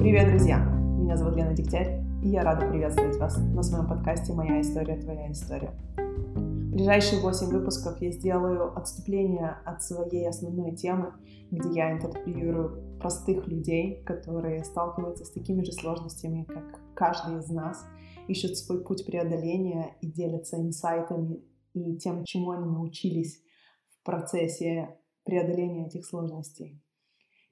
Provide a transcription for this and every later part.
Привет, друзья! Меня зовут Лена Дегтярь, и я рада приветствовать вас на своем подкасте «Моя история, твоя история». В ближайшие 8 выпусков я сделаю отступление от своей основной темы, где я интервьюирую простых людей, которые сталкиваются с такими же сложностями, как каждый из нас, ищут свой путь преодоления и делятся инсайтами и тем, чему они научились в процессе преодоления этих сложностей.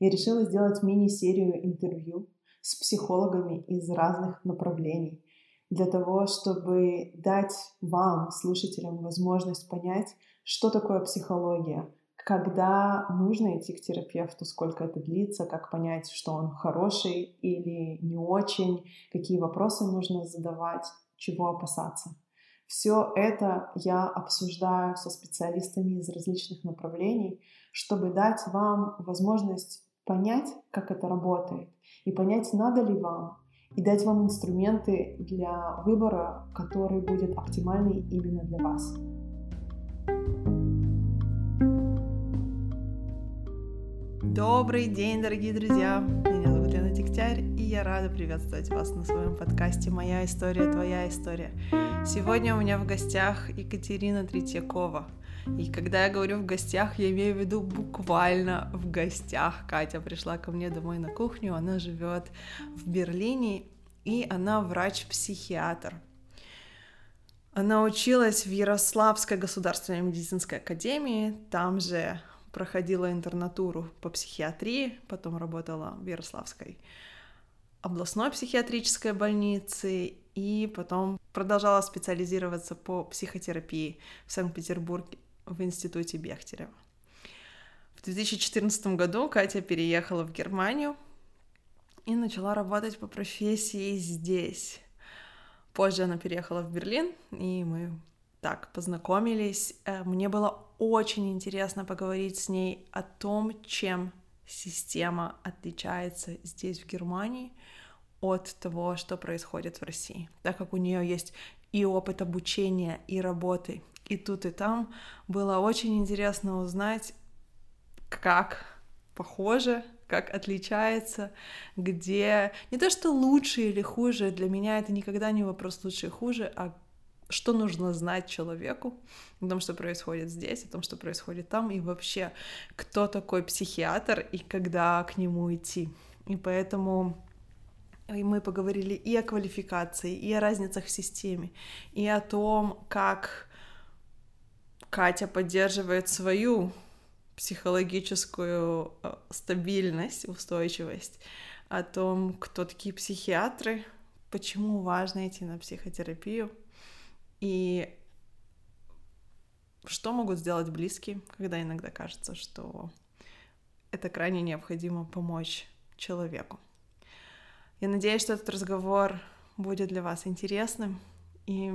Я решила сделать мини-серию интервью с психологами из разных направлений для того, чтобы дать вам, слушателям, возможность понять, что такое психология, когда нужно идти к терапевту, сколько это длится, как понять, что он хороший или не очень, какие вопросы нужно задавать, чего опасаться. Все это я обсуждаю со специалистами из различных направлений, чтобы дать вам возможность понять, как это работает, и понять, надо ли вам, и дать вам инструменты для выбора, который будет оптимальный именно для вас. Добрый день, дорогие друзья! Меня зовут Лена Дегтярь, я рада приветствовать вас на своем подкасте «Моя история, твоя история». Сегодня у меня в гостях Екатерина Третьякова — и когда я говорю в гостях, я имею в виду буквально в гостях. Катя пришла ко мне домой на кухню, она живет в Берлине, и она врач-психиатр. Она училась в Ярославской государственной медицинской академии, там же проходила интернатуру по психиатрии, потом работала в Ярославской областной психиатрической больнице и потом продолжала специализироваться по психотерапии в Санкт-Петербурге в институте Бехтерева. В 2014 году Катя переехала в Германию и начала работать по профессии здесь. Позже она переехала в Берлин, и мы так познакомились. Э, мне было очень интересно поговорить с ней о том, чем система отличается здесь, в Германии, от того, что происходит в России, так как у нее есть и опыт обучения, и работы, и тут, и там. Было очень интересно узнать, как похоже, как отличается, где не то, что лучше или хуже, для меня это никогда не вопрос лучше и хуже, а что нужно знать человеку о том, что происходит здесь, о том, что происходит там, и вообще, кто такой психиатр и когда к нему идти. И поэтому и мы поговорили и о квалификации, и о разницах в системе, и о том, как Катя поддерживает свою психологическую э, стабильность, устойчивость, о том, кто такие психиатры, почему важно идти на психотерапию и что могут сделать близкие, когда иногда кажется, что это крайне необходимо помочь человеку. Я надеюсь, что этот разговор будет для вас интересным и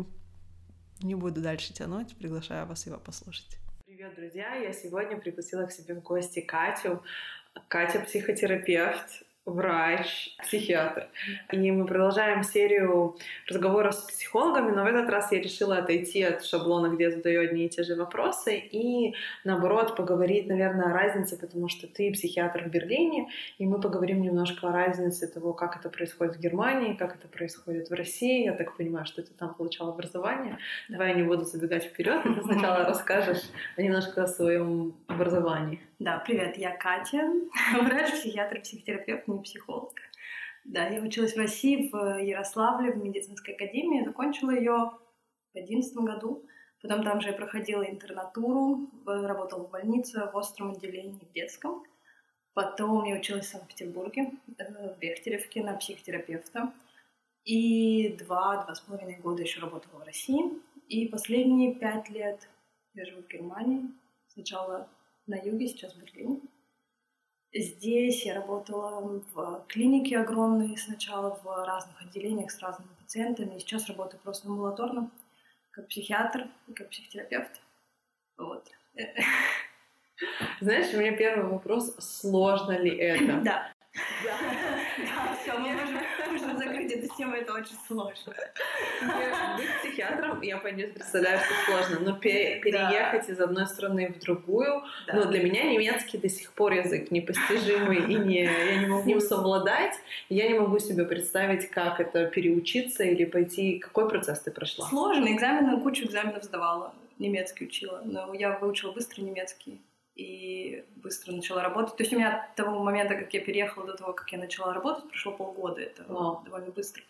не буду дальше тянуть, приглашаю вас его послушать. Привет, друзья! Я сегодня пригласила к себе в гости Катю. Катя психотерапевт, врач, психиатр. И мы продолжаем серию разговоров с психологами, но в этот раз я решила отойти от шаблона, где задаю одни и те же вопросы, и наоборот поговорить, наверное, о разнице, потому что ты психиатр в Берлине, и мы поговорим немножко о разнице того, как это происходит в Германии, как это происходит в России. Я так понимаю, что ты там получала образование. Давай я не буду забегать вперед, ты сначала расскажешь немножко о своем образовании. Да, привет, я Катя, врач, психиатр, психотерапевт, не психолог. Да, я училась в России, в Ярославле, в медицинской академии, закончила ее в 2011 году. Потом там же я проходила интернатуру, работала в больнице, в остром отделении, в детском. Потом я училась в Санкт-Петербурге, э, в Бехтеревке на психотерапевта. И два-два с половиной года еще работала в России. И последние пять лет я живу в Германии. Сначала на юге, сейчас в Берлине. Здесь я работала в клинике огромной сначала, в разных отделениях с разными пациентами. Сейчас работаю просто в амбулаторном, как психиатр и как психотерапевт. Вот. Знаешь, у меня первый вопрос, сложно ли это? Да, да, все, мы можем, можем закрыть эту тему, это очень сложно. Быть психиатром, я представляю, что сложно, но переехать из одной страны в другую, но для меня немецкий до сих пор язык непостижимый, и не, я не могу совладать, я не могу себе представить, как это переучиться или пойти, какой процесс ты прошла? Сложно, экзамены, кучу экзаменов сдавала, немецкий учила, но я выучила быстро немецкий и быстро начала работать. То есть у меня от того момента, как я переехала, до того, как я начала работать, прошло полгода. Это wow. довольно быстро.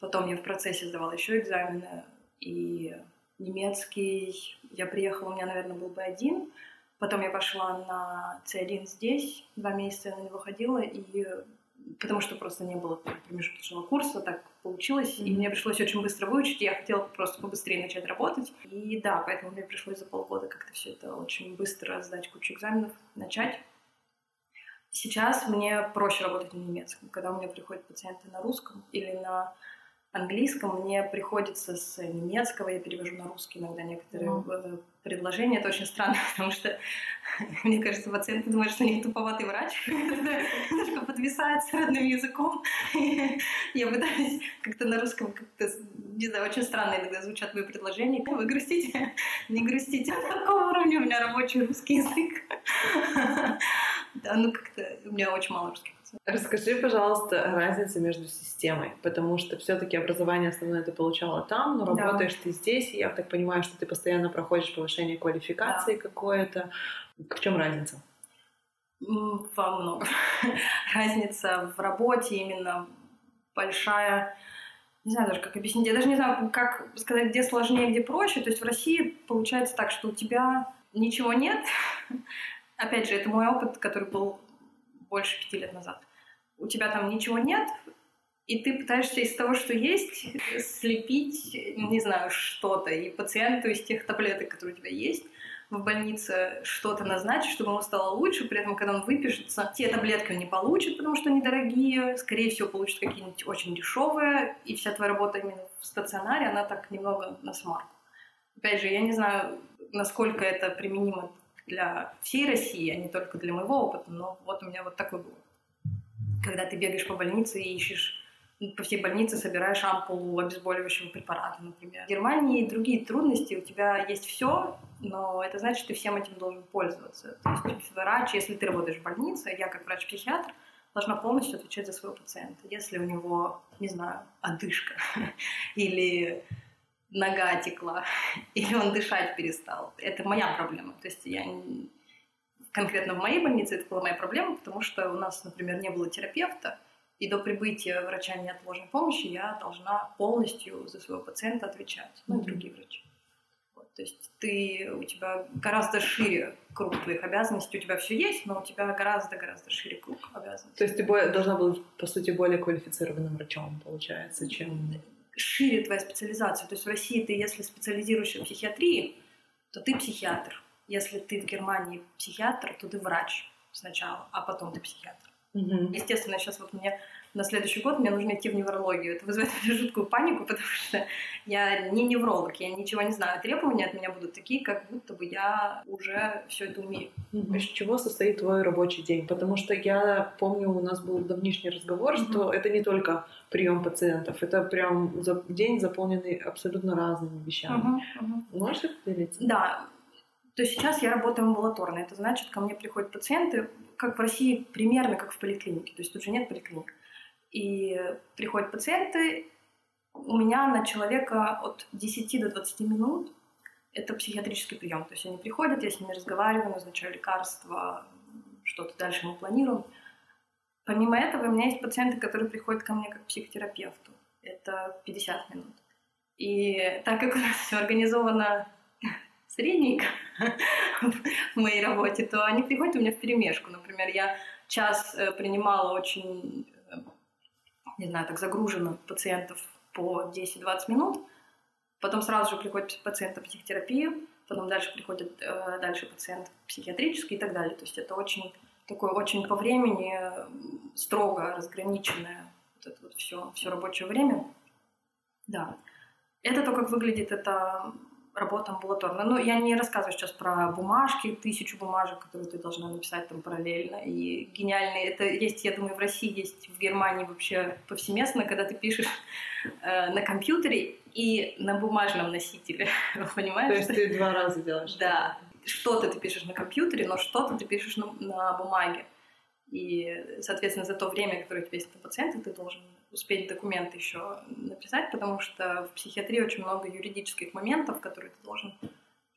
Потом я в процессе сдавала еще экзамены. И немецкий я приехала, у меня, наверное, был бы один. Потом я пошла на C1 здесь, два месяца я на него ходила, и потому что просто не было промежуточного курса, так получилось, и мне пришлось очень быстро выучить, я хотела просто побыстрее начать работать. И да, поэтому мне пришлось за полгода как-то все это очень быстро сдать кучу экзаменов, начать. Сейчас мне проще работать на немецком, когда у меня приходят пациенты на русском или на английском мне приходится с немецкого, я перевожу на русский иногда некоторые mm. предложения. Это очень странно, потому что, мне кажется, пациенты думают, что они туповатый врач, немножко подвисает с родным языком. Я пытаюсь как-то на русском, как-то, не знаю, очень странно иногда звучат мои предложения. Вы грустите? Не грустите. А какого уровня у меня рабочий русский язык? Да, ну как-то у меня очень мало русских Расскажи, пожалуйста, разницу между системой, потому что все-таки образование основное ты получала там, но работаешь да. ты здесь, и я так понимаю, что ты постоянно проходишь повышение квалификации да. какое-то. В чем разница? Во много. разница в работе именно большая. Не знаю даже, как объяснить. Я даже не знаю, как сказать, где сложнее, где проще. То есть в России получается так, что у тебя ничего нет. Опять же, это мой опыт, который был больше пяти лет назад. У тебя там ничего нет, и ты пытаешься из того, что есть, слепить, не знаю, что-то, и пациенту из тех таблеток, которые у тебя есть, в больнице что-то назначить, чтобы ему стало лучше, при этом, когда он выпишется, те таблетки он не получит, потому что они дорогие, скорее всего, получит какие-нибудь очень дешевые, и вся твоя работа именно в стационаре, она так немного на смарку. Опять же, я не знаю, насколько это применимо для всей России, а не только для моего опыта, но вот у меня вот такой был. Когда ты бегаешь по больнице и ищешь по всей больнице собираешь ампулу обезболивающего препарата, например. В Германии другие трудности, у тебя есть все, но это значит, что ты всем этим должен пользоваться. То есть врач, если ты работаешь в больнице, я как врач-психиатр должна полностью отвечать за своего пациента. Если у него, не знаю, одышка или нога текла, или он дышать перестал. Это моя проблема. То есть я конкретно в моей больнице это была моя проблема, потому что у нас, например, не было терапевта, и до прибытия врача неотложной помощи я должна полностью за своего пациента отвечать, ну и другие врачи. Вот, то есть ты, у тебя гораздо шире круг твоих обязанностей, у тебя все есть, но у тебя гораздо-гораздо шире круг обязанностей. То есть ты должна быть, по сути, более квалифицированным врачом, получается, чем шире твоя специализация. То есть в России ты, если специализируешься в психиатрии, то ты психиатр. Если ты в Германии психиатр, то ты врач сначала, а потом ты психиатр. Угу. Естественно, сейчас вот мне на следующий год мне нужно идти в неврологию. Это вызывает жуткую панику, потому что я не невролог, я ничего не знаю. Требования от меня будут такие, как будто бы я уже все это умею. Из чего состоит твой рабочий день? Потому что я помню, у нас был давнишний разговор, mm-hmm. что это не только прием пациентов, это прям день заполненный абсолютно разными вещами. Mm-hmm. Mm-hmm. Можешь это поделиться? Да. То есть сейчас я работаю амбулаторно. Это значит, ко мне приходят пациенты, как в России, примерно как в поликлинике. То есть тут же нет поликлиник. И приходят пациенты, у меня на человека от 10 до 20 минут это психиатрический прием. То есть они приходят, я с ними разговариваю, назначаю лекарства, что-то дальше мы планируем. Помимо этого, у меня есть пациенты, которые приходят ко мне как психотерапевту. Это 50 минут. И так как у нас все организовано средненько в моей работе, то они приходят у меня в перемешку. Например, я час э, принимала очень не знаю, так загружено пациентов по 10-20 минут, потом сразу же приходит пациент на психотерапию, потом дальше приходит э, дальше пациент психиатрический и так далее. То есть это очень такое очень по времени строго разграниченное вот это вот все, все рабочее время. Да. Это то, как выглядит это работа амбулаторная. Ну, я не рассказываю сейчас про бумажки, тысячу бумажек, которые ты должна написать там параллельно. И гениальные, это есть, я думаю, в России есть, в Германии вообще повсеместно, когда ты пишешь э, на компьютере и на бумажном носителе, понимаешь? То есть ты два раза делаешь? Да. Что-то ты пишешь на компьютере, но что-то ты пишешь на, на бумаге. И, соответственно, за то время, которое у тебя есть на пациента, ты должен успеть документы еще написать, потому что в психиатрии очень много юридических моментов, которые ты должен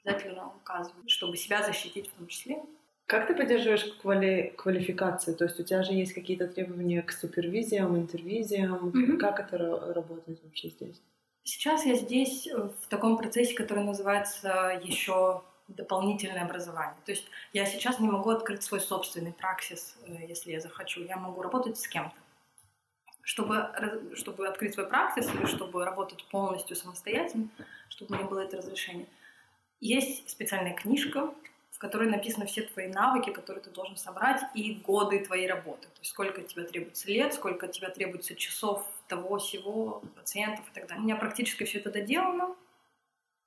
обязательно указывать, чтобы себя защитить в том числе. Как ты поддерживаешь квали... квалификацию? То есть у тебя же есть какие-то требования к супервизиям, интервизиям. Mm-hmm. Как это работает вообще здесь? Сейчас я здесь в таком процессе, который называется еще дополнительное образование. То есть я сейчас не могу открыть свой собственный праксис, э, если я захочу. Я могу работать с кем-то. Чтобы, чтобы открыть свой практис или чтобы работать полностью самостоятельно, чтобы меня было это разрешение. Есть специальная книжка, в которой написаны все твои навыки, которые ты должен собрать, и годы твоей работы. То есть сколько тебе требуется лет, сколько тебе требуется часов того, всего, пациентов и так далее. У меня практически все это доделано.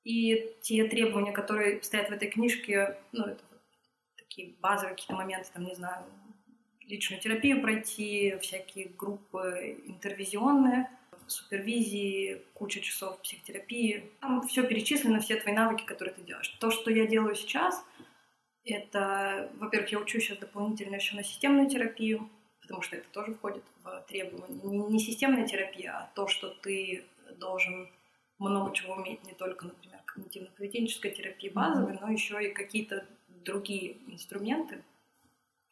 И те требования, которые стоят в этой книжке, ну, это такие базовые какие-то моменты, там, не знаю, личную терапию пройти, всякие группы интервизионные, супервизии, куча часов психотерапии. Там все перечислено, все твои навыки, которые ты делаешь. То, что я делаю сейчас, это, во-первых, я учу сейчас дополнительно еще на системную терапию, потому что это тоже входит в требования. Не, не системная терапия, а то, что ты должен много чего уметь, не только, например, когнитивно-поведенческая терапия базовая, но еще и какие-то другие инструменты.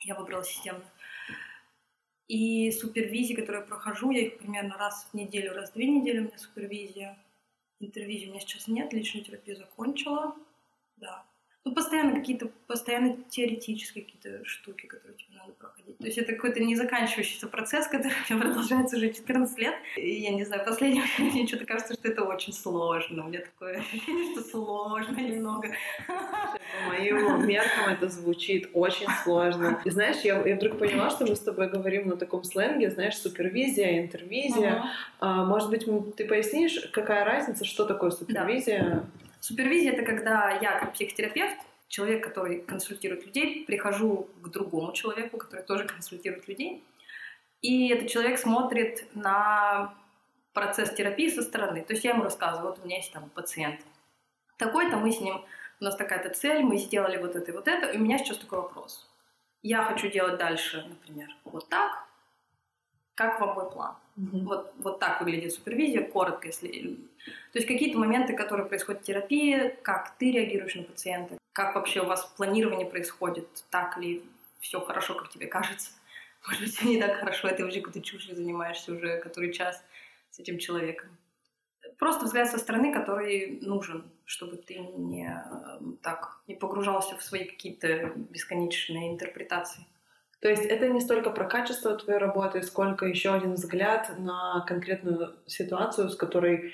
Я выбрала системную. И супервизии, которые я прохожу, я их примерно раз в неделю, раз в две недели у меня супервизия. Интервизии у меня сейчас нет, личную терапию закончила. Да. Ну, постоянно какие-то, постоянно теоретические какие-то штуки, которые тебе надо проходить. То есть это какой-то незаканчивающийся процесс, который продолжается уже 14 лет. И я не знаю, последнее мне что-то кажется, что это очень сложно. У меня такое ощущение, что сложно немного. По моим меркам это звучит очень сложно. И знаешь, я, я вдруг поняла, что мы с тобой говорим на таком сленге, знаешь, супервизия, интервизия. Uh-huh. А, может быть, ты пояснишь, какая разница, что такое супервизия? Да. Супервизия — это когда я, как психотерапевт, человек, который консультирует людей, прихожу к другому человеку, который тоже консультирует людей, и этот человек смотрит на процесс терапии со стороны. То есть я ему рассказываю, вот у меня есть там пациент такой-то, мы с ним, у нас такая-то цель, мы сделали вот это и вот это, и у меня сейчас такой вопрос. Я хочу делать дальше, например, вот так, как вам мой план? Угу. Вот, вот так выглядит супервизия, коротко, если... То есть какие-то моменты, которые происходят в терапии, как ты реагируешь на пациента, как вообще у вас планирование происходит, так ли все хорошо, как тебе кажется. Может быть, не так хорошо, а ты уже какой-то чушью занимаешься уже который час с этим человеком. Просто взгляд со стороны, который нужен, чтобы ты не так не погружался в свои какие-то бесконечные интерпретации. То есть это не столько про качество твоей работы, сколько еще один взгляд на конкретную ситуацию, с которой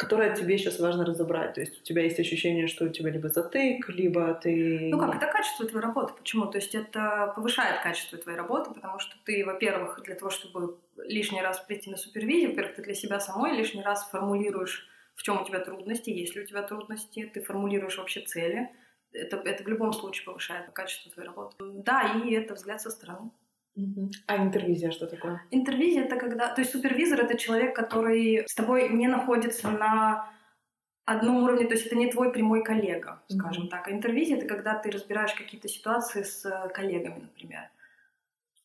которое тебе сейчас важно разобрать. То есть у тебя есть ощущение, что у тебя либо затык, либо ты... Ну как, это качество твоей работы. Почему? То есть это повышает качество твоей работы, потому что ты, во-первых, для того, чтобы лишний раз прийти на супервизию, во-первых, ты для себя самой лишний раз формулируешь, в чем у тебя трудности, есть ли у тебя трудности, ты формулируешь вообще цели, это, это в любом случае повышает качество твоей работы. Да, и это взгляд со стороны. А интервизия что такое? Интервизия это когда... То есть супервизор это человек, который с тобой не находится на одном уровне, то есть это не твой прямой коллега, скажем mm-hmm. так. А интервизия это когда ты разбираешь какие-то ситуации с э, коллегами, например.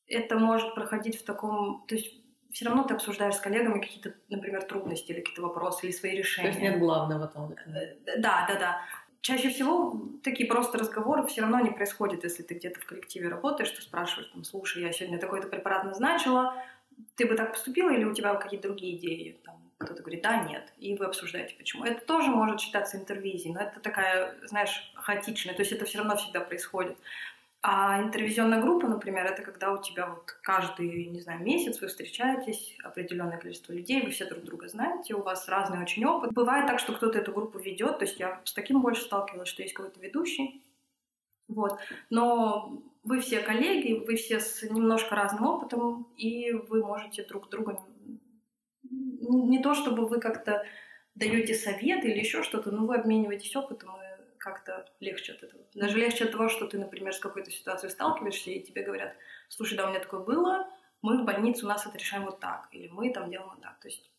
Это может проходить в таком... То есть все равно ты обсуждаешь с коллегами какие-то, например, трудности или какие-то вопросы или свои решения. То есть нет главного там. Э, да, да, да. Чаще всего такие просто разговоры все равно не происходят, если ты где-то в коллективе работаешь, ты спрашиваешь, там, слушай, я сегодня такой-то препарат назначила, ты бы так поступила или у тебя какие-то другие идеи? Там, кто-то говорит, да, нет. И вы обсуждаете, почему. Это тоже может считаться интервизией, но это такая, знаешь, хаотичная. То есть это все равно всегда происходит. А интервизионная группа, например, это когда у тебя вот каждый, не знаю, месяц вы встречаетесь, определенное количество людей, вы все друг друга знаете, у вас разный очень опыт. Бывает так, что кто-то эту группу ведет, то есть я с таким больше сталкивалась, что есть какой-то ведущий, вот. Но вы все коллеги, вы все с немножко разным опытом, и вы можете друг друга не то, чтобы вы как-то даете совет или еще что-то, ну вы обмениваетесь опытом, и как-то легче от этого. Даже легче от того, что ты, например, с какой-то ситуацией сталкиваешься, и тебе говорят, слушай, да, у меня такое было, мы в больнице у нас это решаем вот так, или мы там делаем вот так. То есть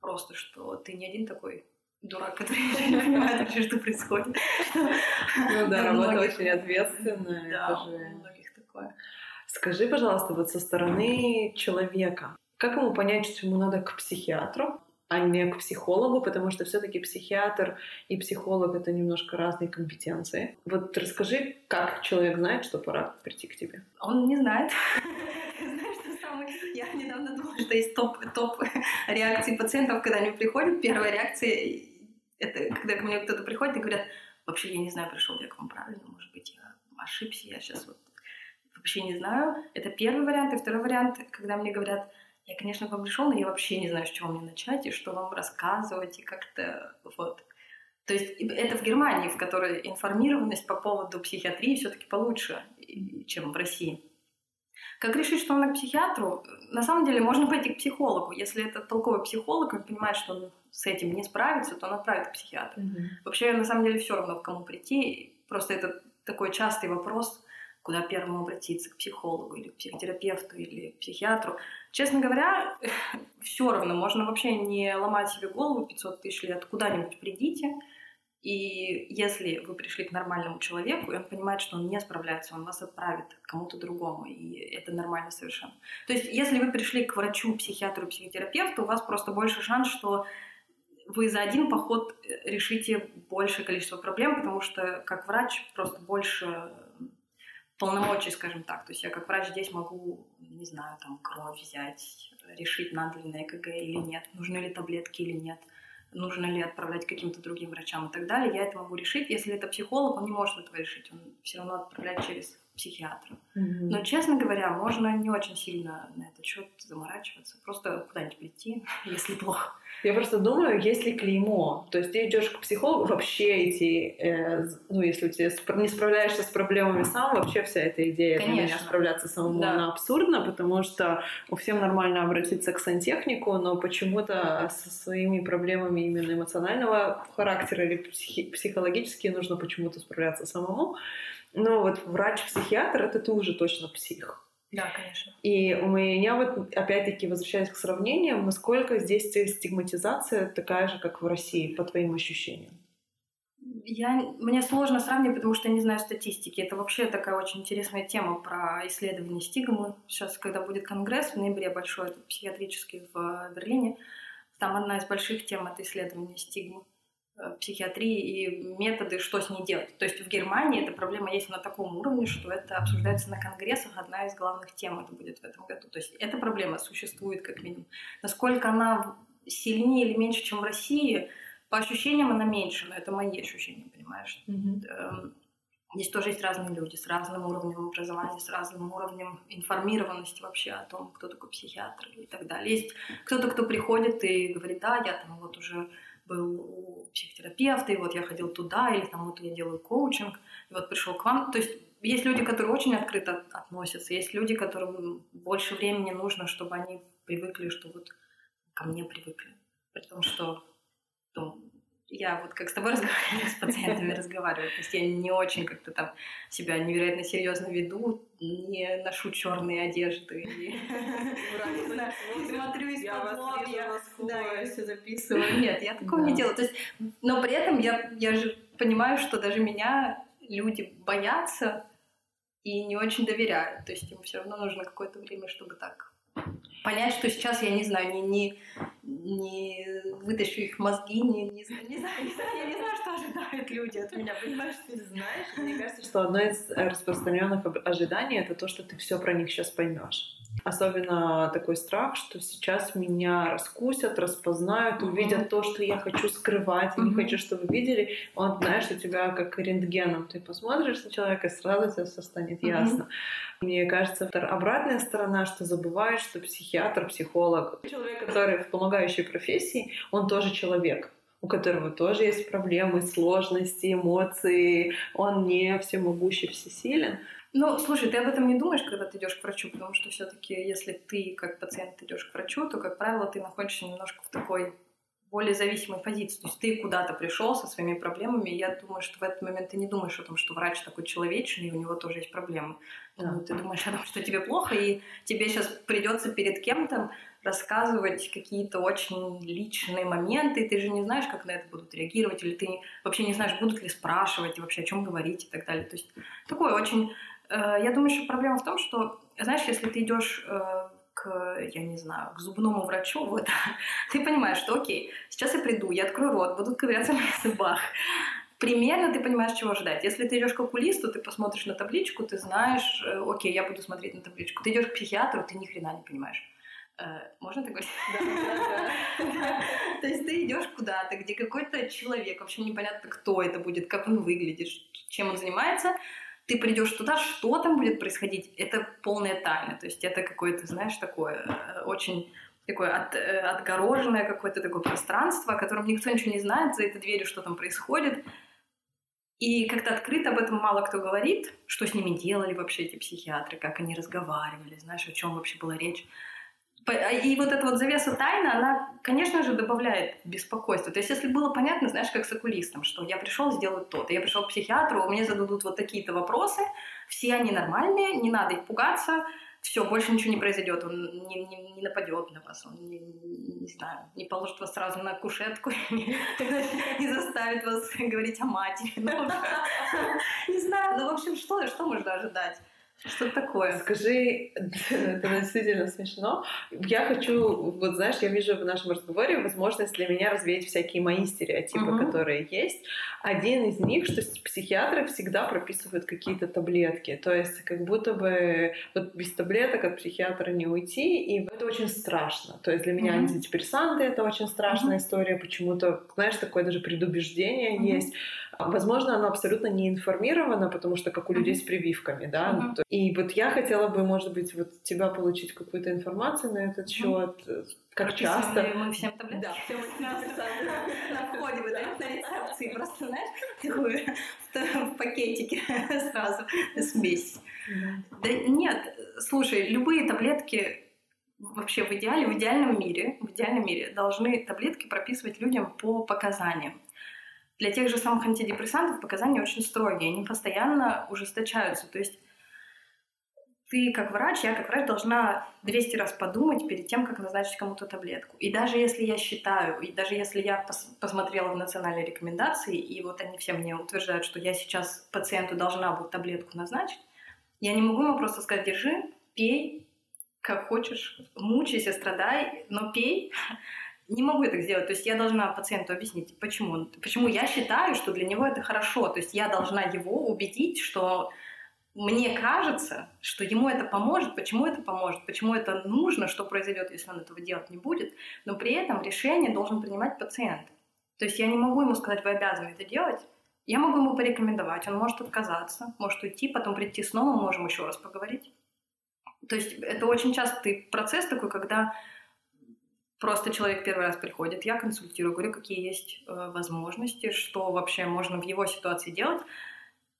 просто, что ты не один такой дурак, который не понимает вообще, что происходит. Ну да, работа очень ответственная. Да, у многих такое. Скажи, пожалуйста, вот со стороны человека, как ему понять, что ему надо к психиатру, а не к психологу, потому что все-таки психиатр и психолог это немножко разные компетенции. Вот расскажи, как человек знает, что пора прийти к тебе. Он не знает. Я недавно думала, что есть топ, топ реакции пациентов, когда они приходят. Первая реакция — это когда ко мне кто-то приходит и говорят, вообще я не знаю, пришел я к вам правильно, может быть, я ошибся, я сейчас вот вообще не знаю. Это первый вариант. И второй вариант, когда мне говорят, я, конечно, к вам пришел, но я вообще не знаю, с чего мне начать и что вам рассказывать, и как-то вот. То есть это в Германии, в которой информированность по поводу психиатрии все-таки получше, чем в России. Как решить, что он к психиатру? На самом деле можно пойти к психологу. Если это толковый психолог, он понимает, что он с этим не справится, то он отправит к психиатру. Mm-hmm. Вообще, на самом деле, все равно, к кому прийти. Просто это такой частый вопрос, куда первому обратиться, к психологу или к психотерапевту или к психиатру. Честно говоря, все равно, можно вообще не ломать себе голову 500 тысяч лет, куда-нибудь придите, и если вы пришли к нормальному человеку, и он понимает, что он не справляется, он вас отправит к кому-то другому, и это нормально совершенно. То есть, если вы пришли к врачу, психиатру, психотерапевту, у вас просто больше шанс, что вы за один поход решите большее количество проблем, потому что как врач просто больше полномочий, скажем так. То есть я как врач здесь могу, не знаю, там кровь взять, решить, надо ли на ЭКГ или нет, нужны ли таблетки или нет, нужно ли отправлять каким-то другим врачам и так далее. Я это могу решить. Если это психолог, он не может этого решить, он все равно отправляет через психиатра. Mm-hmm. Но, честно говоря, можно не очень сильно на этот счет заморачиваться. Просто куда-нибудь прийти, если плохо. Я просто думаю, есть ли клеймо. То есть ты идешь к психологу, вообще идти, э, ну, если ты не справляешься с проблемами сам, вообще вся эта идея Конечно. справляться самому, да. она абсурдна, потому что у всем нормально обратиться к сантехнику, но почему-то со своими проблемами именно эмоционального характера или психи- психологические нужно почему-то справляться самому. Но вот врач-психиатр — это ты уже точно псих. Да, конечно. И у меня вот, опять-таки, возвращаясь к сравнениям, насколько здесь стигматизация такая же, как в России, по твоим ощущениям? Я, мне сложно сравнивать, потому что я не знаю статистики. Это вообще такая очень интересная тема про исследование стигмы. Сейчас, когда будет конгресс в ноябре большой, психиатрический в Берлине, там одна из больших тем — это исследование стигмы. Э, психиатрии и методы, что с ней делать. То есть в Германии эта проблема есть на таком уровне, что это обсуждается на конгрессах, одна из главных тем это будет в этом году. То есть эта проблема существует как минимум. Насколько она сильнее или меньше, чем в России, по ощущениям она меньше, но это мои ощущения, понимаешь? Mm-hmm. Здесь тоже есть разные люди с разным уровнем образования, с разным уровнем информированности вообще о том, кто такой психиатр и так далее. Есть кто-то, кто приходит и говорит, да, я там вот уже был у психотерапевта, и вот я ходил туда, или там вот я делаю коучинг, и вот пришел к вам. То есть есть люди, которые очень открыто относятся, есть люди, которым больше времени нужно, чтобы они привыкли, что вот ко мне привыкли. При том, что ну, я вот как с тобой разговариваю, с пациентами разговариваю. То есть я не очень как-то там себя невероятно серьезно веду, не ношу черные одежды. Смотрю из-под лобья. Да, я все записываю. Нет, я такого не делаю. То есть, но при этом я, я же понимаю, что даже меня люди боятся и не очень доверяют. То есть им все равно нужно какое-то время, чтобы так понять, что сейчас я не знаю, не, не, не вытащу их мозги, не, не, не, знаю, не знаю, я не знаю, что ожидают люди от меня, понимаешь? Ты знаешь, мне кажется, что одно из распространенных ожиданий это то, что ты все про них сейчас поймешь. Особенно такой страх, что сейчас меня раскусят, распознают, увидят то, что я хочу скрывать, не хочу, чтобы видели. Он, знаешь, у тебя как рентгеном. Ты посмотришь на человека, и сразу тебе все станет ясно. Мне кажется, обратная сторона, что забываешь, что психиатр, психолог, человек, который в помогающей профессии, он тоже человек у которого тоже есть проблемы, сложности, эмоции, он не всемогущий, всесилен. Ну, слушай, ты об этом не думаешь, когда ты идешь к врачу, потому что все-таки, если ты как пациент идешь к врачу, то, как правило, ты находишься немножко в такой более зависимой позиции. То есть ты куда-то пришел со своими проблемами, и я думаю, что в этот момент ты не думаешь о том, что врач такой человечный, и у него тоже есть проблемы. Да. Ты думаешь о том, что тебе плохо, и тебе сейчас придется перед кем-то рассказывать какие-то очень личные моменты, и ты же не знаешь, как на это будут реагировать, или ты вообще не знаешь, будут ли спрашивать, и вообще о чем говорить и так далее. То есть такое очень... Э, я думаю, что проблема в том, что, знаешь, если ты идешь э, к, я не знаю, к зубному врачу, вот, ты понимаешь, что окей, сейчас я приду, я открою рот, будут ковыряться в зубах. Примерно ты понимаешь, чего ждать. Если ты идешь к окулисту, ты посмотришь на табличку, ты знаешь, э, окей, я буду смотреть на табличку. Ты идешь к психиатру, ты ни хрена не понимаешь. Можно так говорить? Да, То есть ты идешь куда-то, где какой-то человек, вообще непонятно, кто это будет, как он выглядит, чем он занимается, ты придешь туда, что там будет происходить, это полная тайна. То есть это какое-то, знаешь, такое э, очень такое от, э, отгороженное какое-то такое пространство, о котором никто ничего не знает, за этой дверью что там происходит. И как-то открыто об этом мало кто говорит, что с ними делали вообще эти психиатры, как они разговаривали, знаешь, о чем вообще была речь. А, и вот эта вот завеса тайны, она, конечно же, добавляет беспокойства. То есть, если было понятно, знаешь, как с окулистом, что я пришел сделать то-то, я пришел к психиатру, мне зададут вот такие-то вопросы, все они нормальные, не надо их пугаться, все, больше ничего не произойдет, он не, не, не нападет на вас, он не, не, знаю, не положит вас сразу на кушетку, не заставит вас говорить о матери. Ну, не знаю, ну, в общем, что, что можно ожидать? Что такое? Скажи, это действительно смешно. Я хочу, вот знаешь, я вижу в нашем разговоре возможность для меня развеять всякие мои стереотипы, угу. которые есть. Один из них, что психиатры всегда прописывают какие-то таблетки. То есть как будто бы вот без таблеток от психиатра не уйти, и это очень страшно. То есть для меня угу. антидепрессанты — это очень страшная угу. история. Почему-то, знаешь, такое даже предубеждение угу. есть. Возможно, оно абсолютно не информировано, потому что как у людей с прививками, да. Uh-huh. И вот я хотела бы, может быть, вот тебя получить какую-то информацию на этот счет. Uh-huh. Как Прописываем часто? мы всем таблетки? Да, всем на входе выдают на рецепции. Просто, знаешь, такую в пакетике сразу смесь. Да нет, слушай, любые таблетки вообще в идеале, в идеальном мире, в идеальном мире должны таблетки прописывать людям по показаниям. Для тех же самых антидепрессантов показания очень строгие, они постоянно ужесточаются. То есть ты как врач, я как врач должна 200 раз подумать перед тем, как назначить кому-то таблетку. И даже если я считаю, и даже если я пос посмотрела в национальные рекомендации, и вот они все мне утверждают, что я сейчас пациенту должна будет таблетку назначить, я не могу ему просто сказать, держи, пей, как хочешь, мучайся, страдай, но пей, не могу это сделать. То есть я должна пациенту объяснить, почему. Почему я считаю, что для него это хорошо. То есть я должна его убедить, что мне кажется, что ему это поможет, почему это поможет, почему это нужно, что произойдет, если он этого делать не будет. Но при этом решение должен принимать пациент. То есть я не могу ему сказать, вы обязаны это делать. Я могу ему порекомендовать, он может отказаться, может уйти, потом прийти снова, можем еще раз поговорить. То есть это очень частый процесс такой, когда Просто человек первый раз приходит, я консультирую, говорю, какие есть э, возможности, что вообще можно в его ситуации делать.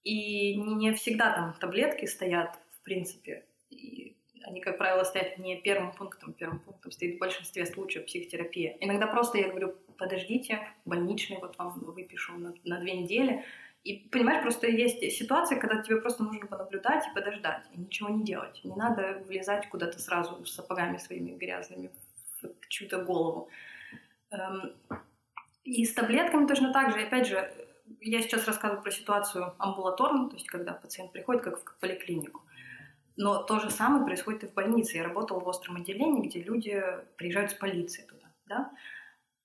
И не, всегда там таблетки стоят, в принципе. И они, как правило, стоят не первым пунктом. Первым пунктом стоит в большинстве случаев психотерапия. Иногда просто я говорю, подождите, больничный вот вам выпишу на, на две недели. И понимаешь, просто есть ситуация, когда тебе просто нужно понаблюдать и подождать, и ничего не делать. Не надо влезать куда-то сразу с сапогами своими грязными чью-то голову. Эм, и с таблетками точно так же. Опять же, я сейчас рассказываю про ситуацию амбулаторную, то есть когда пациент приходит как в поликлинику. Но то же самое происходит и в больнице. Я работала в остром отделении, где люди приезжают с полицией туда. Да?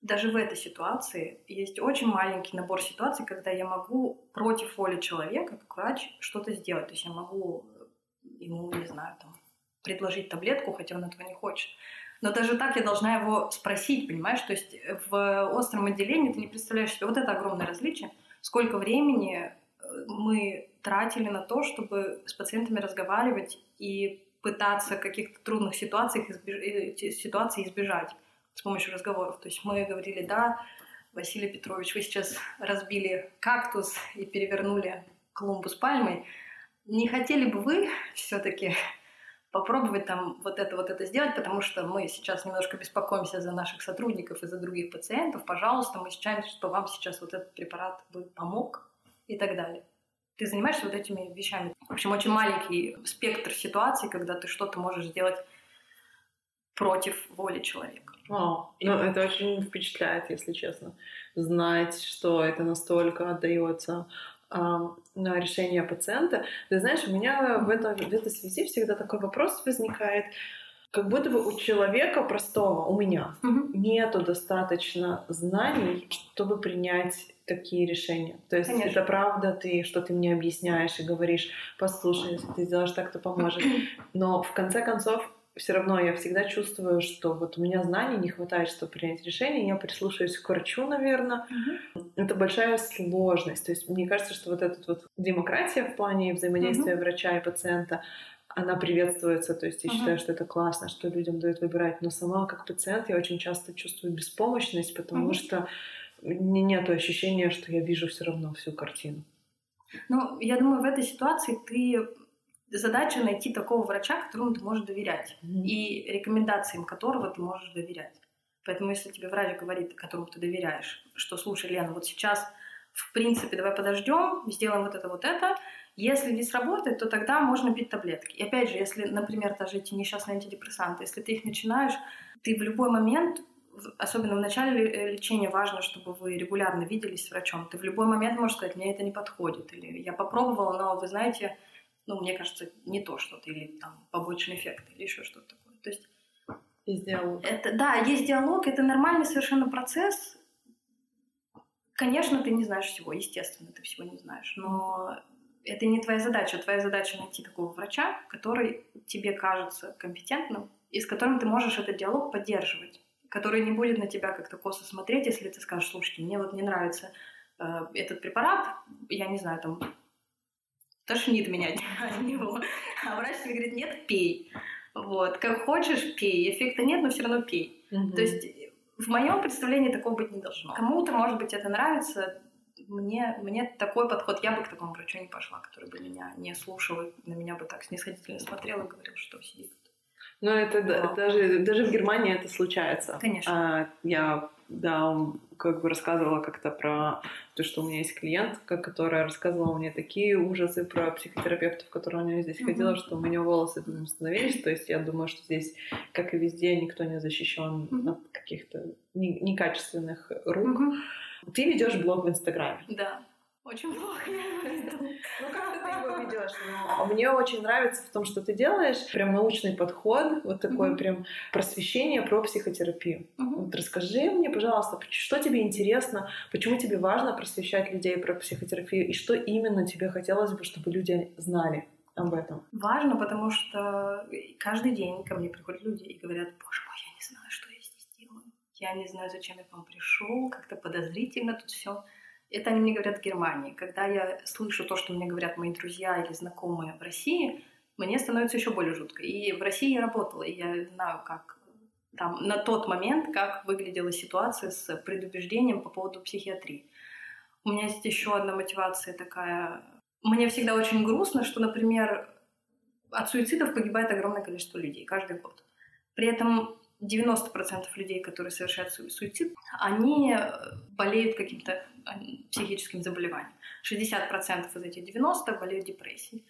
Даже в этой ситуации есть очень маленький набор ситуаций, когда я могу против воли человека, как врач, что-то сделать. То есть я могу ему, не знаю, там, предложить таблетку, хотя он этого не хочет. Но даже так я должна его спросить, понимаешь? То есть в остром отделении ты не представляешь себе вот это огромное различие, сколько времени э, мы тратили на то, чтобы с пациентами разговаривать и пытаться каких-то трудных ситуаций, избеж... Э, ситуаций избежать с помощью разговоров. То есть мы говорили, да, Василий Петрович, вы сейчас разбили кактус и перевернули клумбу с пальмой. Не хотели бы вы все-таки попробовать там вот это, вот это сделать, потому что мы сейчас немножко беспокоимся за наших сотрудников и за других пациентов. Пожалуйста, мы считаем, что вам сейчас вот этот препарат бы помог и так далее. Ты занимаешься вот этими вещами. В общем, очень маленький спектр ситуаций, когда ты что-то можешь сделать против воли человека. О, ну, это очень впечатляет, если честно, знать, что это настолько отдается на решение пациента. Ты знаешь, у меня в, этом, в этой связи всегда такой вопрос возникает, как будто бы у человека простого, у меня, mm нету достаточно знаний, чтобы принять такие решения. То есть Конечно. это правда, ты что ты мне объясняешь и говоришь, послушай, если ты сделаешь так, то поможет. Но в конце концов все равно я всегда чувствую, что вот у меня знаний не хватает, чтобы принять решение, я прислушаюсь к врачу, наверное. Mm-hmm. Это большая сложность. То есть мне кажется, что вот эта вот демократия в плане взаимодействия mm-hmm. врача и пациента, она приветствуется, то есть я uh-huh. считаю, что это классно, что людям дают выбирать, но сама как пациент я очень часто чувствую беспомощность, потому uh-huh. что нет ощущения, что я вижу все равно всю картину. Ну, я думаю, в этой ситуации ты задача найти такого врача, которому ты можешь доверять, mm-hmm. и рекомендациям которого ты можешь доверять. Поэтому, если тебе врач говорит, которому ты доверяешь, что слушай, Лена, вот сейчас, в принципе, давай подождем, сделаем вот это, вот это. Если не сработает, то тогда можно пить таблетки. И опять же, если, например, даже эти несчастные антидепрессанты, если ты их начинаешь, ты в любой момент особенно в начале э, лечения важно, чтобы вы регулярно виделись с врачом. Ты в любой момент можешь сказать, мне это не подходит, или я попробовала, но вы знаете, ну, мне кажется, не то что-то, или там побочный эффект, или еще что-то такое. То есть есть диалог. Это, да, есть диалог, это нормальный совершенно процесс. Конечно, ты не знаешь всего, естественно, ты всего не знаешь, но это не твоя задача. Твоя задача найти такого врача, который тебе кажется компетентным, и с которым ты можешь этот диалог поддерживать, который не будет на тебя как-то косо смотреть, если ты скажешь, слушайте, мне вот не нравится э, этот препарат, я не знаю, там тошнит меня от него. А врач тебе говорит, нет, пей. Вот, как хочешь, пей. Эффекта нет, но все равно пей. Угу. То есть в моем представлении такого быть не должно. Кому-то, может быть, это нравится. Мне, мне такой подход, я бы к такому врачу не пошла, который бы меня не слушал, на меня бы так снисходительно смотрел и говорил, что сидит. Ну, это да. даже, даже в Германии это случается. Конечно. А, я да, как бы рассказывала как-то про то, что у меня есть клиентка, которая рассказывала мне такие ужасы про психотерапевтов, которые у нее здесь mm-hmm. ходила, что у меня волосы там становились. То есть я думаю, что здесь, как и везде, никто не защищен mm-hmm. от каких-то некачественных рук. Mm-hmm. Ты ведешь блог в Инстаграме. Да. Очень плохо. Ну, как ты его ведешь? А мне очень нравится в том, что ты делаешь прям научный подход, вот такое прям просвещение про психотерапию. Вот расскажи мне, пожалуйста, что тебе интересно, почему тебе важно просвещать людей про психотерапию, и что именно тебе хотелось бы, чтобы люди знали об этом? Важно, потому что каждый день ко мне приходят люди и говорят, боже мой, я не знаю, что я здесь делаю. Я не знаю, зачем я к вам пришел, как-то подозрительно тут все. Это они мне говорят в Германии. Когда я слышу то, что мне говорят мои друзья или знакомые в России, мне становится еще более жутко. И в России я работала, и я знаю, как там на тот момент, как выглядела ситуация с предубеждением по поводу психиатрии. У меня есть еще одна мотивация такая. Мне всегда очень грустно, что, например, от суицидов погибает огромное количество людей каждый год. При этом 90% людей, которые совершают суицид, они э, болеют каким-то психическим заболеванием. 60% из этих 90 болеют депрессией.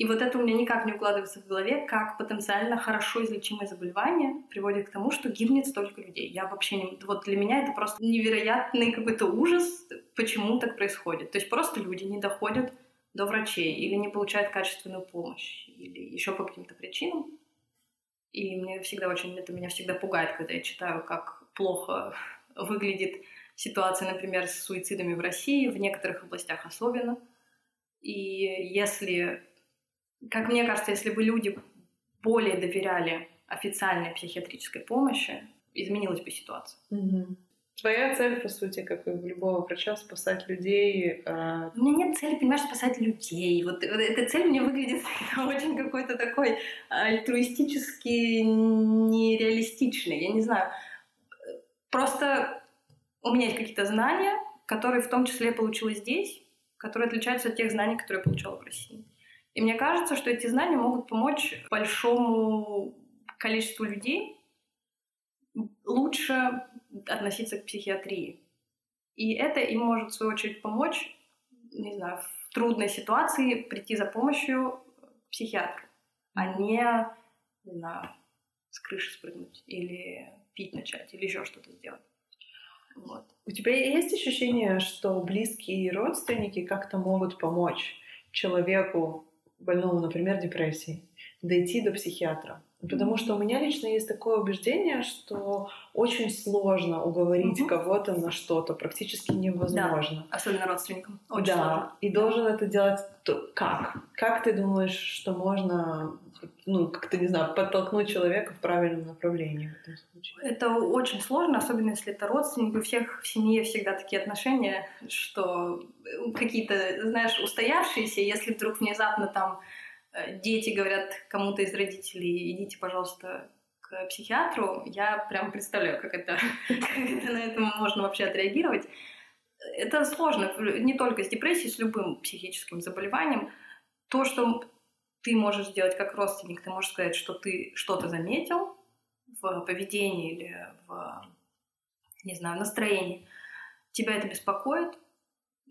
И вот это у меня никак не укладывается в голове, как потенциально хорошо излечимое заболевание приводит к тому, что гибнет столько людей. Я вообще не... Вот для меня это просто невероятный какой-то ужас, почему так происходит. То есть просто люди не доходят до врачей или не получают качественную помощь, или еще по каким-то причинам. И мне всегда очень, это меня всегда пугает, когда я читаю, как плохо выглядит ситуация, например, с суицидами в России, в некоторых областях особенно. И если, как мне кажется, если бы люди более доверяли официальной психиатрической помощи, изменилась бы ситуация. Угу. Твоя цель, по сути, как и у любого врача, спасать людей. Э... У меня нет цели, понимаешь, спасать людей. Вот, вот эта цель мне выглядит очень какой-то такой альтруистически нереалистичный. Я не знаю. Просто у меня есть какие-то знания, которые в том числе я получила здесь, которые отличаются от тех знаний, которые я получала в России. И мне кажется, что эти знания могут помочь большому количеству людей лучше относиться к психиатрии. И это им может, в свою очередь, помочь, не знаю, в трудной ситуации прийти за помощью к психиатру, а не, не знаю, с крыши спрыгнуть или пить начать, или еще что-то сделать. Вот. У тебя есть ощущение, что близкие родственники как-то могут помочь человеку, больному, например, депрессией, дойти до психиатра? Потому что у меня лично есть такое убеждение, что очень сложно уговорить угу. кого-то на что-то, практически невозможно. Да, особенно родственникам. Очень да, сложно. и должен это делать как? Как ты думаешь, что можно, ну, как-то, не знаю, подтолкнуть человека в правильном направлении в этом случае? Это очень сложно, особенно если это родственники. У всех в семье всегда такие отношения, что какие-то, знаешь, устоявшиеся, если вдруг внезапно там Э, дети говорят кому-то из родителей, идите, пожалуйста, к психиатру, я прям представляю, как это, как это на этом можно вообще отреагировать. Это сложно, не только с депрессией, с любым психическим заболеванием. То, что ты можешь сделать как родственник, ты можешь сказать, что ты что-то заметил в поведении или в, не знаю, настроении, тебя это беспокоит,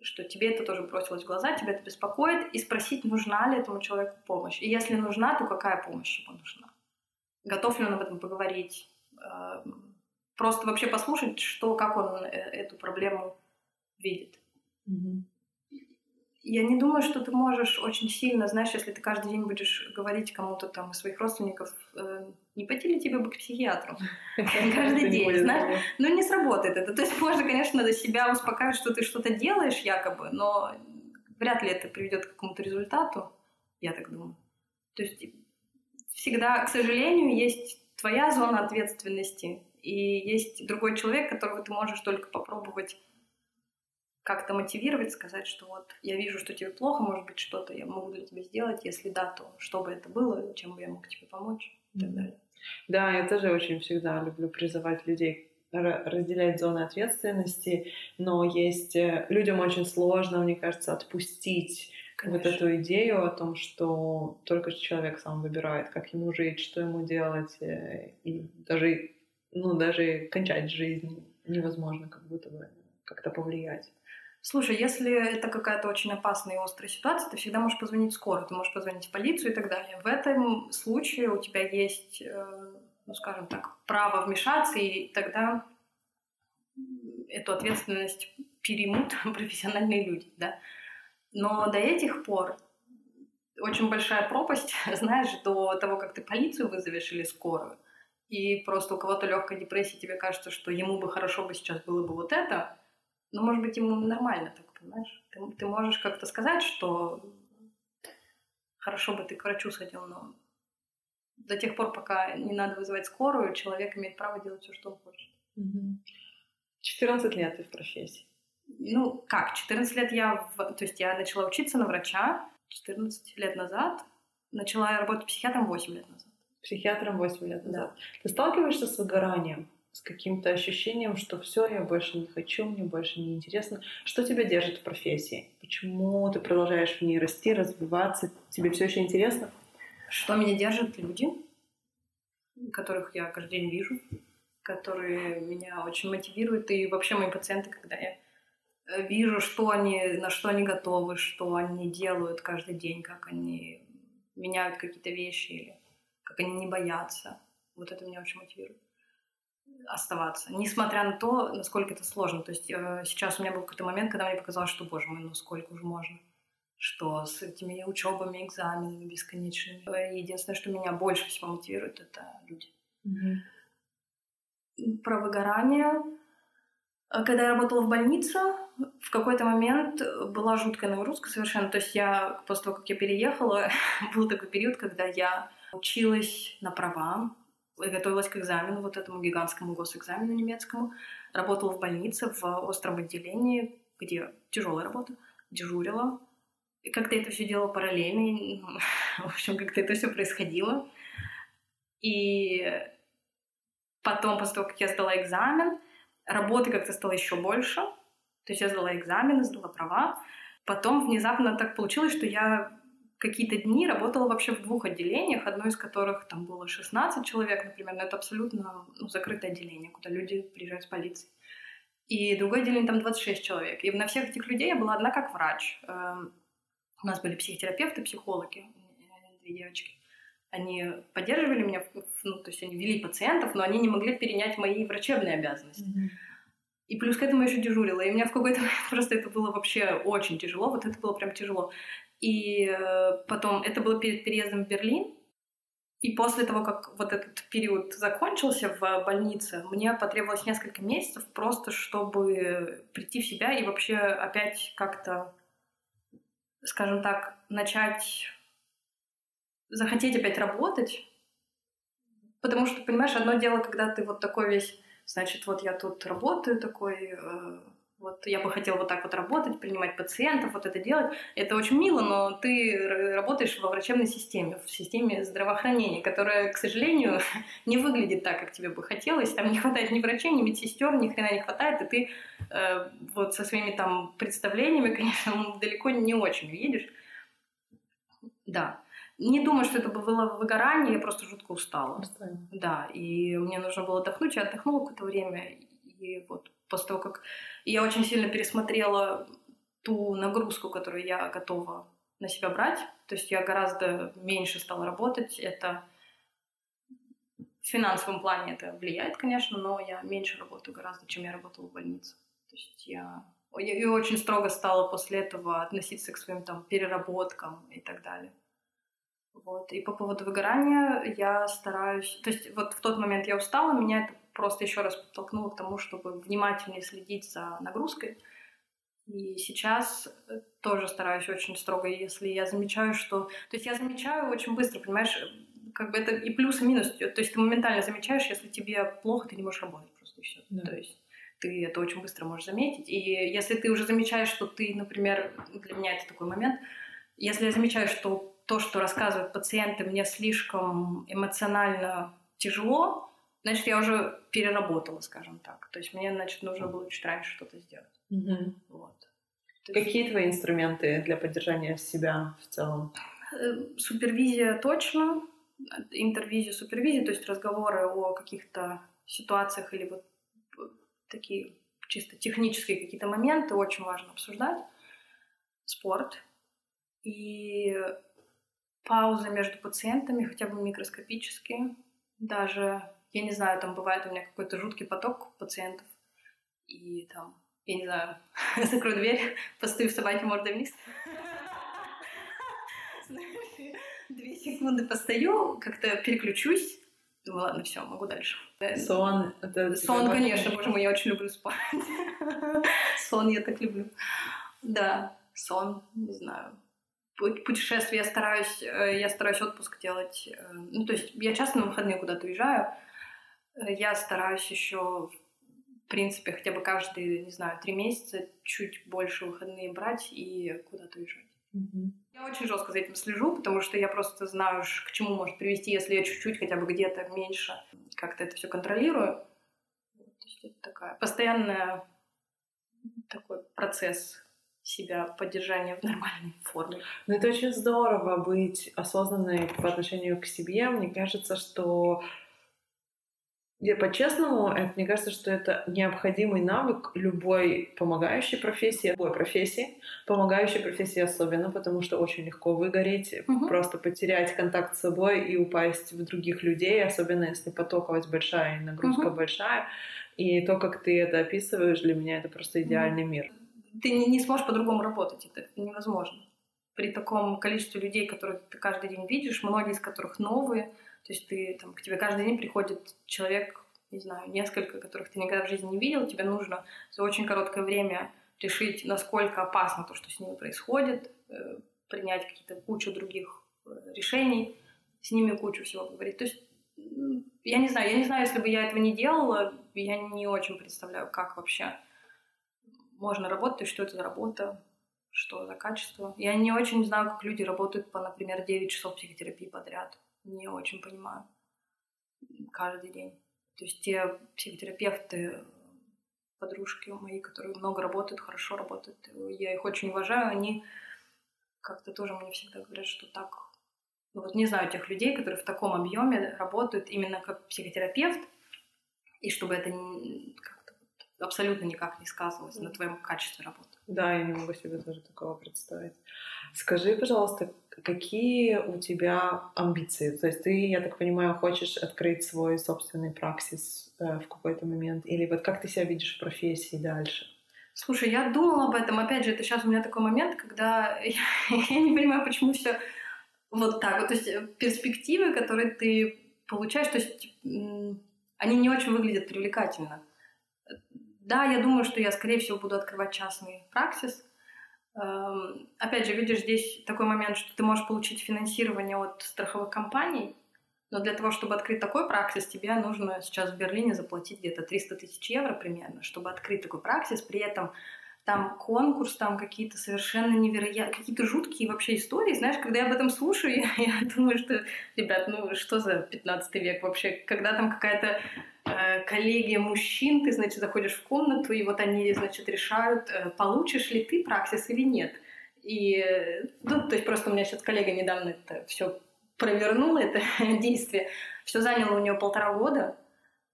что тебе это тоже бросилось в глаза, тебя это беспокоит, и спросить, нужна ли этому человеку помощь. И если нужна, то какая помощь ему нужна? Готов ли он об этом поговорить? Эм, просто вообще послушать, что, как он э, эту проблему видит. Mm-hmm я не думаю, что ты можешь очень сильно, знаешь, если ты каждый день будешь говорить кому-то там из своих родственников, э, не пойти ли тебе бы к психиатру каждый день, знаешь, но не сработает это. То есть можно, конечно, до себя успокаивать, что ты что-то делаешь якобы, но вряд ли это приведет к какому-то результату, я так думаю. То есть всегда, к сожалению, есть твоя зона ответственности, и есть другой человек, которого ты можешь только попробовать как-то мотивировать, сказать, что вот я вижу, что тебе плохо, может быть, что-то я могу для тебя сделать, если да, то что бы это было, чем бы я мог тебе помочь и так далее. Да, я тоже очень всегда люблю призывать людей разделять зоны ответственности, но есть э, людям очень сложно, мне кажется, отпустить Конечно. вот эту идею о том, что только человек сам выбирает, как ему жить, что ему делать, э, и даже, ну, даже кончать жизнь невозможно как будто бы как-то повлиять. Слушай, если это какая-то очень опасная и острая ситуация, ты всегда можешь позвонить скорую, ты можешь позвонить в полицию и так далее. В этом случае у тебя есть, э, ну скажем так, право вмешаться, и тогда эту ответственность переймут профессиональные люди, да. Но до этих пор очень большая пропасть, знаешь, до того, как ты полицию вызовешь или скорую, и просто у кого-то легкая депрессия, тебе кажется, что ему бы хорошо бы сейчас было бы вот это, ну, может быть, ему нормально так, понимаешь? Ты, ты можешь как-то сказать, что хорошо бы ты к врачу сходил, но до тех пор, пока не надо вызывать скорую, человек имеет право делать все, что он хочет. 14 лет ты в профессии. Ну, как? 14 лет я... В... То есть я начала учиться на врача 14 лет назад. Начала работать психиатром 8 лет назад. Психиатром 8 лет назад. Да. Ты сталкиваешься с выгоранием? С каким-то ощущением, что все, я больше не хочу, мне больше не интересно. Что тебя держит в профессии? Почему ты продолжаешь в ней расти, развиваться? Тебе все еще интересно? Что меня держит? Люди, которых я каждый день вижу, которые меня очень мотивируют. И вообще мои пациенты, когда я э, вижу, что они, на что они готовы, что они делают каждый день, как они меняют какие-то вещи или как они не боятся. Вот это меня очень мотивирует оставаться, несмотря на то, насколько это сложно. То есть э, сейчас у меня был какой-то момент, когда мне показалось, что, боже мой, ну сколько уже можно, что с этими учебами, экзаменами бесконечными. Единственное, что меня больше всего мотивирует, это люди. Mm-hmm. Про выгорание. Когда я работала в больнице, в какой-то момент была жуткая нагрузка совершенно. То есть я, после того, как я переехала, был такой период, когда я училась на права, готовилась к экзамену, вот этому гигантскому госэкзамену немецкому, работала в больнице в остром отделении, где тяжелая работа, дежурила. И как-то это все делала параллельно, в общем, как-то это все происходило. И потом, после того, как я сдала экзамен, работы как-то стало еще больше. То есть я сдала экзамены, сдала права. Потом внезапно так получилось, что я какие-то дни работала вообще в двух отделениях, одно из которых там было 16 человек, например, но это абсолютно ну, закрытое отделение, куда люди приезжают с полицией. И другое отделение там 26 человек. И на всех этих людей я была одна как врач. Эм, у нас были психотерапевты, психологи, две девочки. Они поддерживали меня, ну, то есть они вели пациентов, но они не могли перенять мои врачебные обязанности. Mm-hmm. И плюс к этому я еще дежурила. И у меня в какой-то момент просто это было вообще очень тяжело. Вот это было прям тяжело. И э, потом, это было перед переездом в Берлин. И после того, как вот этот период закончился в больнице, мне потребовалось несколько месяцев просто, чтобы прийти в себя и вообще опять как-то, скажем так, начать захотеть опять работать. Потому что, понимаешь, одно дело, когда ты вот такой весь, значит, вот я тут работаю такой, э, вот я бы хотела вот так вот работать, принимать пациентов, вот это делать. Это очень мило, но ты работаешь во врачебной системе, в системе здравоохранения, которая, к сожалению, не выглядит так, как тебе бы хотелось. Там не хватает ни врачей, ни медсестер, ни хрена не хватает, и ты э, вот со своими там представлениями, конечно, далеко не очень видишь. Да. Не думаю, что это было выгорание, я просто жутко устала. Устала. Да, и мне нужно было отдохнуть, я отдохнула какое-то время, и вот после того, как я очень сильно пересмотрела ту нагрузку, которую я готова на себя брать, то есть я гораздо меньше стала работать, это в финансовом плане это влияет, конечно, но я меньше работаю гораздо, чем я работала в больнице. То есть я, я очень строго стала после этого относиться к своим там переработкам и так далее. Вот. И по поводу выгорания я стараюсь... То есть вот в тот момент я устала, меня это просто еще раз подтолкнуло к тому, чтобы внимательнее следить за нагрузкой. И сейчас э, тоже стараюсь очень строго, если я замечаю, что... То есть я замечаю очень быстро, понимаешь, как бы это и плюс, и минус. То есть ты моментально замечаешь, если тебе плохо, ты не можешь работать просто и все. Да. То есть ты это очень быстро можешь заметить. И если ты уже замечаешь, что ты, например, для меня это такой момент, если я замечаю, что то, что рассказывают пациенты, мне слишком эмоционально тяжело, значит, я уже переработала, скажем так. То есть мне, значит, нужно было чуть раньше что-то сделать. Угу. Вот. Какие есть... твои инструменты для поддержания себя в целом? Э, супервизия точно, интервизия, супервизия, то есть разговоры о каких-то ситуациях или вот такие чисто технические какие-то моменты очень важно обсуждать. Спорт. И паузы между пациентами, хотя бы микроскопические. Даже, я не знаю, там бывает у меня какой-то жуткий поток пациентов, и там, я не знаю, закрою дверь, постою в собаке мордой вниз. Две секунды постою, как-то переключусь, Думаю, ладно, все, могу дальше. Сон. Это Сон, конечно, боже мой, я очень люблю спать. Сон я так люблю. Да, сон, не знаю путешествия я стараюсь, э, я стараюсь отпуск делать. Э, ну, то есть я часто на выходные куда-то уезжаю. Я стараюсь еще, в принципе, хотя бы каждые, не знаю, три месяца чуть больше выходные брать и куда-то уезжать. Mm-hmm. Я очень жестко за этим слежу, потому что я просто знаю, к чему может привести, если я чуть-чуть хотя бы где-то меньше как-то это все контролирую. То есть это такая постоянная такой процесс себя поддержание в нормальной форме. Ну, это очень здорово быть осознанной по отношению к себе. Мне кажется, что я по-честному, это, мне кажется, что это необходимый навык любой помогающей профессии, любой профессии, помогающей профессии особенно, потому что очень легко выгореть, угу. просто потерять контакт с собой и упасть в других людей, особенно если потоковость большая и нагрузка угу. большая. И то, как ты это описываешь, для меня это просто идеальный угу. мир ты не, не сможешь по-другому работать, это невозможно. При таком количестве людей, которых ты каждый день видишь, многие из которых новые, то есть ты, там, к тебе каждый день приходит человек, не знаю, несколько, которых ты никогда в жизни не видел, тебе нужно за очень короткое время решить, насколько опасно то, что с ними происходит, э, принять какие-то кучу других э, решений, с ними кучу всего говорить. То есть я не знаю, я не знаю, если бы я этого не делала, я не очень представляю, как вообще можно работать, что это за работа, что за качество. Я не очень знаю, как люди работают по, например, 9 часов психотерапии подряд. Не очень понимаю. Каждый день. То есть те психотерапевты, подружки мои, которые много работают, хорошо работают, я их очень уважаю, они как-то тоже мне всегда говорят, что так... Ну, вот не знаю тех людей, которые в таком объеме работают именно как психотерапевт, и чтобы это как-то абсолютно никак не сказывалось на твоем качестве работы. Да, я не могу себе тоже такого представить. Скажи, пожалуйста, какие у тебя амбиции? То есть ты, я так понимаю, хочешь открыть свой собственный праксис э, в какой-то момент? Или вот как ты себя видишь в профессии дальше? Слушай, я думала об этом. Опять же, это сейчас у меня такой момент, когда я, я не понимаю, почему все вот так. Вот, то есть э, перспективы, которые ты получаешь, то есть они не очень выглядят привлекательно. Да, я думаю, что я, скорее всего, буду открывать частный праксис. Эм, опять же, видишь, здесь такой момент, что ты можешь получить финансирование от страховых компаний, но для того, чтобы открыть такой праксис, тебе нужно сейчас в Берлине заплатить где-то 300 тысяч евро примерно, чтобы открыть такой праксис. При этом там конкурс, там какие-то совершенно невероятные, какие-то жуткие вообще истории. Знаешь, когда я об этом слушаю, я, я думаю, что, ребят, ну что за 15 век вообще? Когда там какая-то э, коллегия мужчин, ты, значит, заходишь в комнату, и вот они, значит, решают, э, получишь ли ты праксис или нет. И, ну, то есть просто у меня сейчас коллега недавно это все провернула это действие. Все заняло у нее полтора года,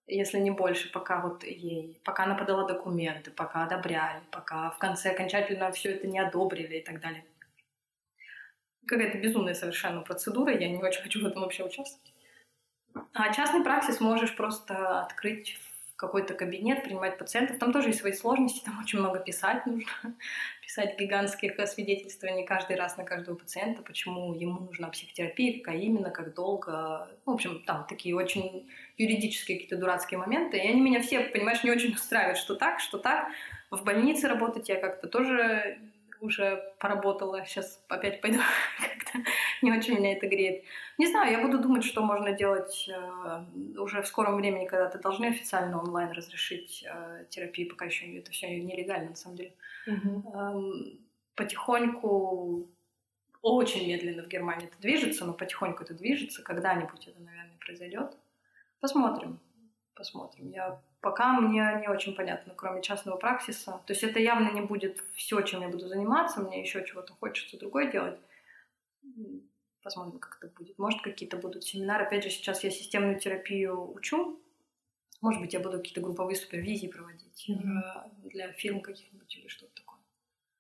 если не больше, пока вот ей, пока она подала документы, пока одобряли, пока в конце окончательно все это не одобрили и так далее. Какая-то безумная совершенно процедура, я не очень хочу в этом вообще участвовать. А частный праксис можешь просто открыть какой-то кабинет, принимать пациентов. Там тоже есть свои сложности, там очень много писать нужно, писать гигантских свидетельствований каждый раз на каждого пациента, почему ему нужна психотерапия, какая именно, как долго. Ну, в общем, там такие очень юридические какие-то дурацкие моменты. И они меня все, понимаешь, не очень устраивают, что так, что так. В больнице работать я как-то тоже уже поработала, сейчас опять пойду, как-то не очень меня это греет. Не знаю, я буду думать, что можно делать э, уже в скором времени, когда ты должны официально онлайн разрешить э, терапию, пока еще это все нелегально, на самом деле. Угу. Эм, потихоньку, очень медленно в Германии это движется, но потихоньку это движется, когда-нибудь это, наверное, произойдет. Посмотрим, посмотрим. Я пока мне не очень понятно, кроме частного праксиса. То есть это явно не будет все, чем я буду заниматься, мне еще чего-то хочется другое делать. Посмотрим, как это будет. Может, какие-то будут семинары. Опять же, сейчас я системную терапию учу. Может быть, я буду какие-то групповые супервизии проводить mm-hmm. для фирм каких-нибудь или что-то такое.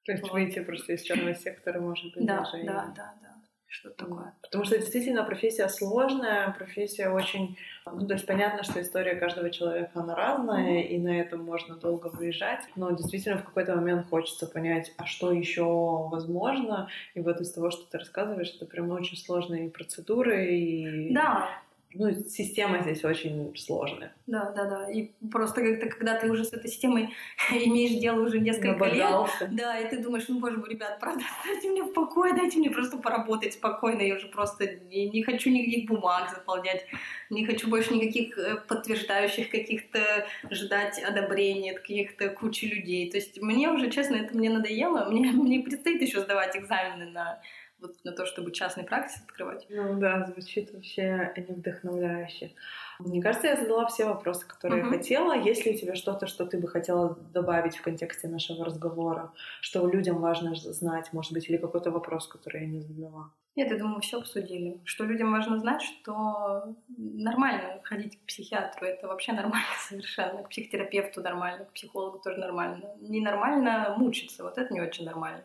То есть вот. выйти просто из черного сектора, может быть, да, даже. Да, да, да что-то такое. Потому что действительно профессия сложная, профессия очень... Ну, то есть понятно, что история каждого человека, она разная, и на этом можно долго выезжать, но действительно в какой-то момент хочется понять, а что еще возможно, и вот из того, что ты рассказываешь, это прям очень сложные процедуры, и... Да, ну, система здесь очень сложная. Да, да, да. И просто как-то, когда ты уже с этой системой имеешь дело уже несколько Набодался. лет, да, и ты думаешь, ну, боже мой, ребят, правда, дайте мне в покое, дайте мне просто поработать спокойно, я уже просто не, не хочу никаких бумаг заполнять, не хочу больше никаких э, подтверждающих каких-то ждать одобрения от каких-то кучи людей. То есть мне уже, честно, это мне надоело, мне, мне предстоит еще сдавать экзамены на вот на то, чтобы частный практик открывать. Ну да, звучит вообще не вдохновляюще. Мне кажется, я задала все вопросы, которые uh-huh. я хотела. Есть ли у тебя что-то, что ты бы хотела добавить в контексте нашего разговора, что людям важно знать, может быть, или какой-то вопрос, который я не задала? Нет, я думаю, все обсудили. Что людям важно знать, что нормально ходить к психиатру, это вообще нормально совершенно. К психотерапевту нормально, к психологу тоже нормально. Ненормально мучиться, вот это не очень нормально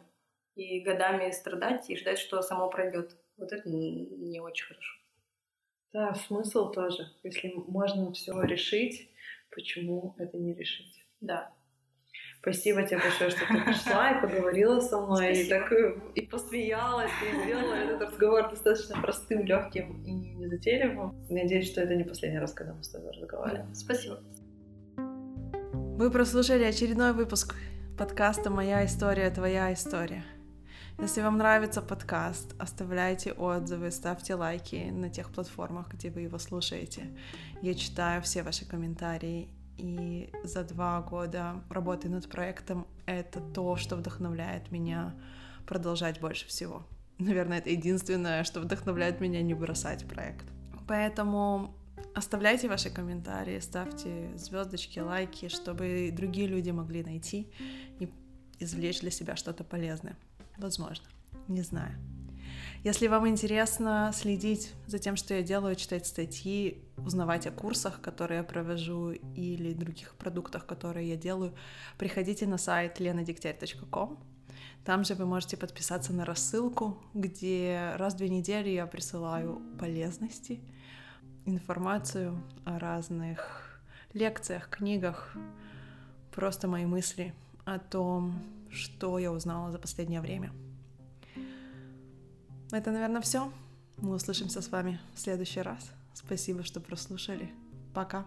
и годами страдать и ждать, что само пройдет. Вот это не очень хорошо. Да, смысл тоже. Если можно все решить, почему это не решить? Да. Спасибо тебе большое, что ты пришла и поговорила со мной, Спасибо. и так и посмеялась, и сделала этот разговор достаточно простым, легким и незатейливым. Надеюсь, что это не последний раз, когда мы с тобой разговариваем. Спасибо. Вы прослушали очередной выпуск подкаста «Моя история, твоя история». Если вам нравится подкаст, оставляйте отзывы, ставьте лайки на тех платформах, где вы его слушаете. Я читаю все ваши комментарии, и за два года работы над проектом это то, что вдохновляет меня продолжать больше всего. Наверное, это единственное, что вдохновляет меня не бросать проект. Поэтому оставляйте ваши комментарии, ставьте звездочки, лайки, чтобы другие люди могли найти и извлечь для себя что-то полезное. Возможно. не знаю. Если вам интересно следить за тем, что я делаю, читать статьи, узнавать о курсах, которые я провожу, или других продуктах, которые я делаю, приходите на сайт lenadегтярь.com. Там же вы можете подписаться на рассылку, где раз в две недели я присылаю полезности, информацию о разных лекциях, книгах, просто мои мысли о том, что я узнала за последнее время. Это, наверное, все. Мы услышимся с вами в следующий раз. Спасибо, что прослушали. Пока.